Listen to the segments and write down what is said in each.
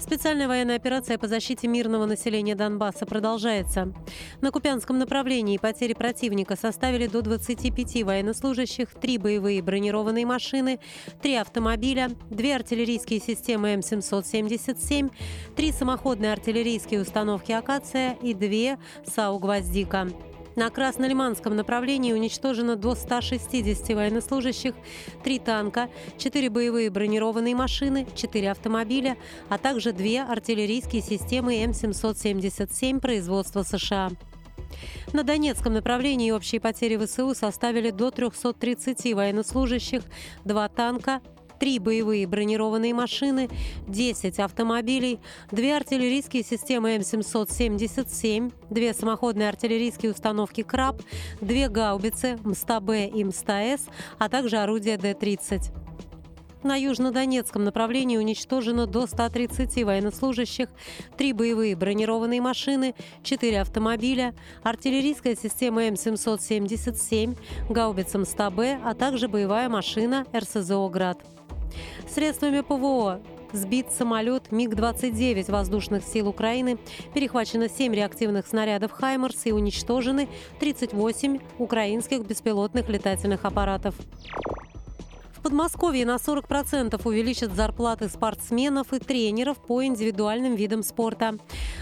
Специальная военная операция по защите мирного населения Донбасса продолжается. На Купянском направлении потери противника составили до 25 военнослужащих, 3 боевые бронированные машины, 3 автомобиля, 2 артиллерийские системы М777, 3 самоходные артиллерийские установки «Акация» и 2 САУ «Гвоздика». На Краснолиманском направлении уничтожено до 160 военнослужащих, 3 танка, 4 боевые бронированные машины, 4 автомобиля, а также 2 артиллерийские системы М777 производства США. На Донецком направлении общие потери ВСУ составили до 330 военнослужащих, 2 танка, три боевые бронированные машины, 10 автомобилей, две артиллерийские системы М777, две самоходные артиллерийские установки «Краб», две гаубицы МСТА-Б и МСТА-С, а также орудия Д-30. На южнодонецком направлении уничтожено до 130 военнослужащих, три боевые бронированные машины, четыре автомобиля, артиллерийская система М777, гаубица МСТА-Б, а также боевая машина РСЗО «Град». Средствами ПВО сбит самолет МиГ-29 воздушных сил Украины, перехвачено 7 реактивных снарядов «Хаймерс» и уничтожены 38 украинских беспилотных летательных аппаратов. В Подмосковье на 40% увеличат зарплаты спортсменов и тренеров по индивидуальным видам спорта.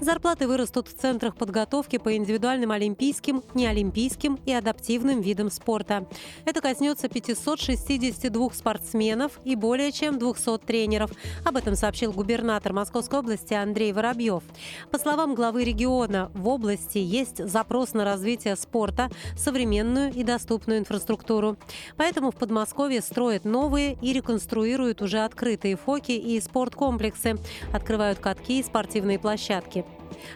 Зарплаты вырастут в центрах подготовки по индивидуальным олимпийским, неолимпийским и адаптивным видам спорта. Это коснется 562 спортсменов и более чем 200 тренеров. Об этом сообщил губернатор Московской области Андрей Воробьев. По словам главы региона, в области есть запрос на развитие спорта, современную и доступную инфраструктуру. Поэтому в Подмосковье строят строят новые и реконструируют уже открытые фоки и спорткомплексы, открывают катки и спортивные площадки.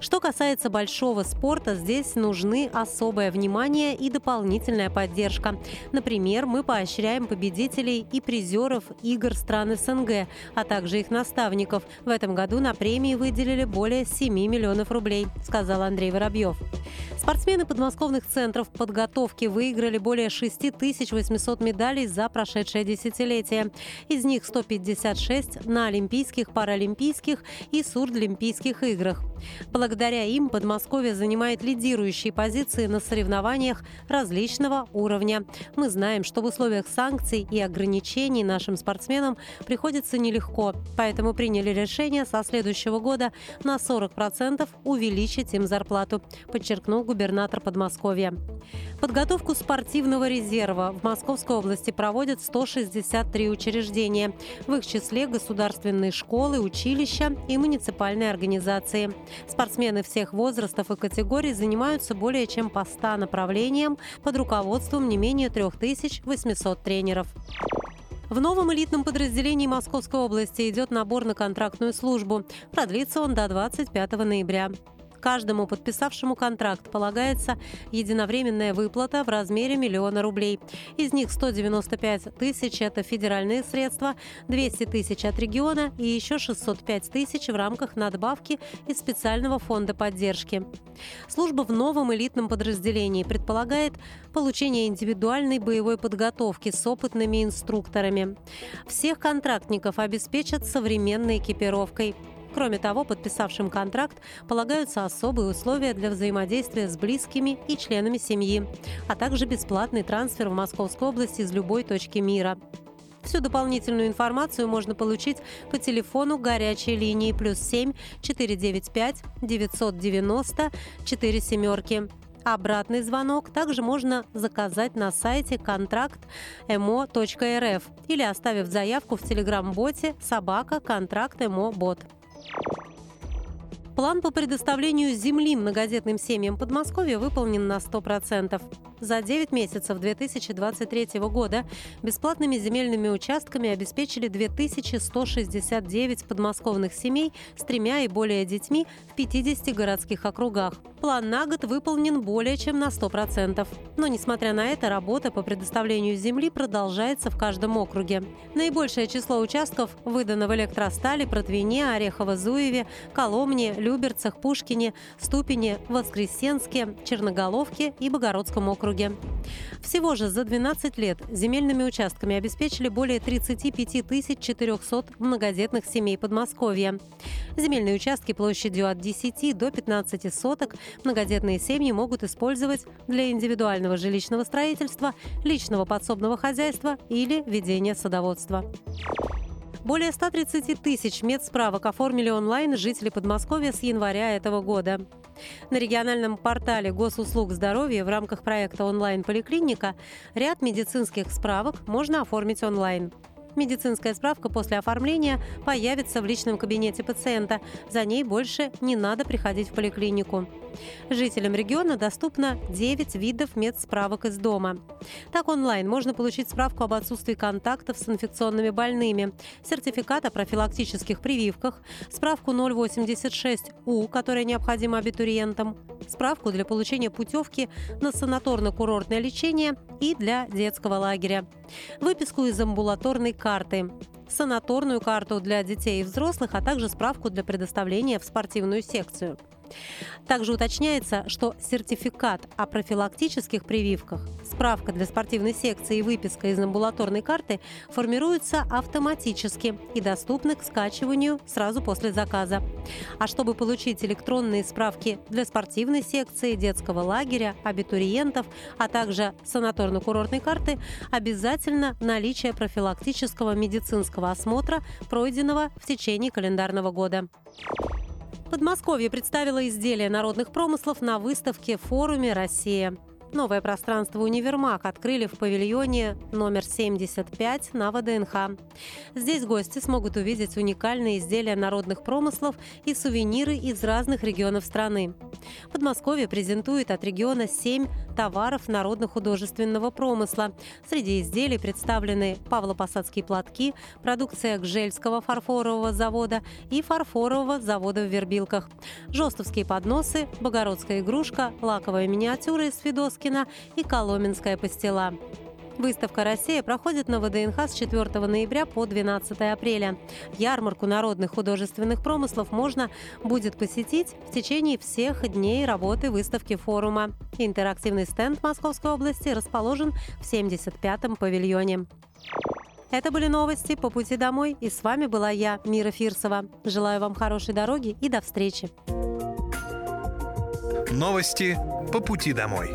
Что касается большого спорта, здесь нужны особое внимание и дополнительная поддержка. Например, мы поощряем победителей и призеров игр стран СНГ, а также их наставников. В этом году на премии выделили более 7 миллионов рублей, сказал Андрей Воробьев. Спортсмены подмосковных центров подготовки выиграли более 6800 медалей за прошедшее десятилетие. Из них 156 на Олимпийских, Паралимпийских и Сурдлимпийских играх. Благодаря им Подмосковье занимает лидирующие позиции на соревнованиях различного уровня. Мы знаем, что в условиях санкций и ограничений нашим спортсменам приходится нелегко, поэтому приняли решение со следующего года на 40% увеличить им зарплату, подчеркнул губернатор Подмосковья. Подготовку спортивного резерва в Московской области проводят 163 учреждения, в их числе государственные школы, училища и муниципальные организации. Спортсмены всех возрастов и категорий занимаются более чем по 100 направлениям под руководством не менее 3800 тренеров. В новом элитном подразделении Московской области идет набор на контрактную службу. Продлится он до 25 ноября. Каждому подписавшему контракт полагается единовременная выплата в размере миллиона рублей. Из них 195 тысяч – это федеральные средства, 200 тысяч от региона и еще 605 тысяч в рамках надбавки из специального фонда поддержки. Служба в новом элитном подразделении предполагает получение индивидуальной боевой подготовки с опытными инструкторами. Всех контрактников обеспечат современной экипировкой – Кроме того, подписавшим контракт полагаются особые условия для взаимодействия с близкими и членами семьи, а также бесплатный трансфер в Московскую область из любой точки мира. Всю дополнительную информацию можно получить по телефону горячей линии плюс 7 495 990 4 семерки. Обратный звонок также можно заказать на сайте контракт.mo.рф или оставив заявку в телеграм-боте собака контракт мо бот. План по предоставлению земли многодетным семьям Подмосковья выполнен на 100%. За 9 месяцев 2023 года бесплатными земельными участками обеспечили 2169 подмосковных семей с тремя и более детьми в 50 городских округах. План на год выполнен более чем на 100%. Но, несмотря на это, работа по предоставлению земли продолжается в каждом округе. Наибольшее число участков выдано в Электростале, Протвине, Орехово-Зуеве, Коломне, Люберцах, Пушкине, Ступине, Воскресенске, Черноголовке и Богородском округе. Всего же за 12 лет земельными участками обеспечили более 35 400 многодетных семей Подмосковья. Земельные участки площадью от 10 до 15 соток многодетные семьи могут использовать для индивидуального жилищного строительства, личного подсобного хозяйства или ведения садоводства. Более 130 тысяч медсправок оформили онлайн жители Подмосковья с января этого года. На региональном портале госуслуг здоровья в рамках проекта «Онлайн-поликлиника» ряд медицинских справок можно оформить онлайн. Медицинская справка после оформления появится в личном кабинете пациента. За ней больше не надо приходить в поликлинику. Жителям региона доступно 9 видов медсправок из дома. Так онлайн можно получить справку об отсутствии контактов с инфекционными больными, сертификат о профилактических прививках, справку 086У, которая необходима абитуриентам, справку для получения путевки на санаторно-курортное лечение и для детского лагеря, выписку из амбулаторной карты, санаторную карту для детей и взрослых, а также справку для предоставления в спортивную секцию. Также уточняется, что сертификат о профилактических прививках, справка для спортивной секции и выписка из амбулаторной карты формируются автоматически и доступны к скачиванию сразу после заказа. А чтобы получить электронные справки для спортивной секции, детского лагеря, абитуриентов, а также санаторно-курортной карты, обязательно наличие профилактического медицинского осмотра, пройденного в течение календарного года. Подмосковье представило изделия народных промыслов на выставке «Форуме Россия». Новое пространство «Универмаг» открыли в павильоне номер 75 на ВДНХ. Здесь гости смогут увидеть уникальные изделия народных промыслов и сувениры из разных регионов страны. Подмосковье презентует от региона 7 товаров народно-художественного промысла. Среди изделий представлены павлопосадские платки, продукция Гжельского фарфорового завода и фарфорового завода в Вербилках, жестовские подносы, богородская игрушка, лаковая миниатюра из Федоски Ласкина и Коломенская пастила. Выставка «Россия» проходит на ВДНХ с 4 ноября по 12 апреля. Ярмарку народных художественных промыслов можно будет посетить в течение всех дней работы выставки форума. Интерактивный стенд Московской области расположен в 75-м павильоне. Это были новости по пути домой, и с вами была я, Мира Фирсова. Желаю вам хорошей дороги и до встречи. Новости по пути домой.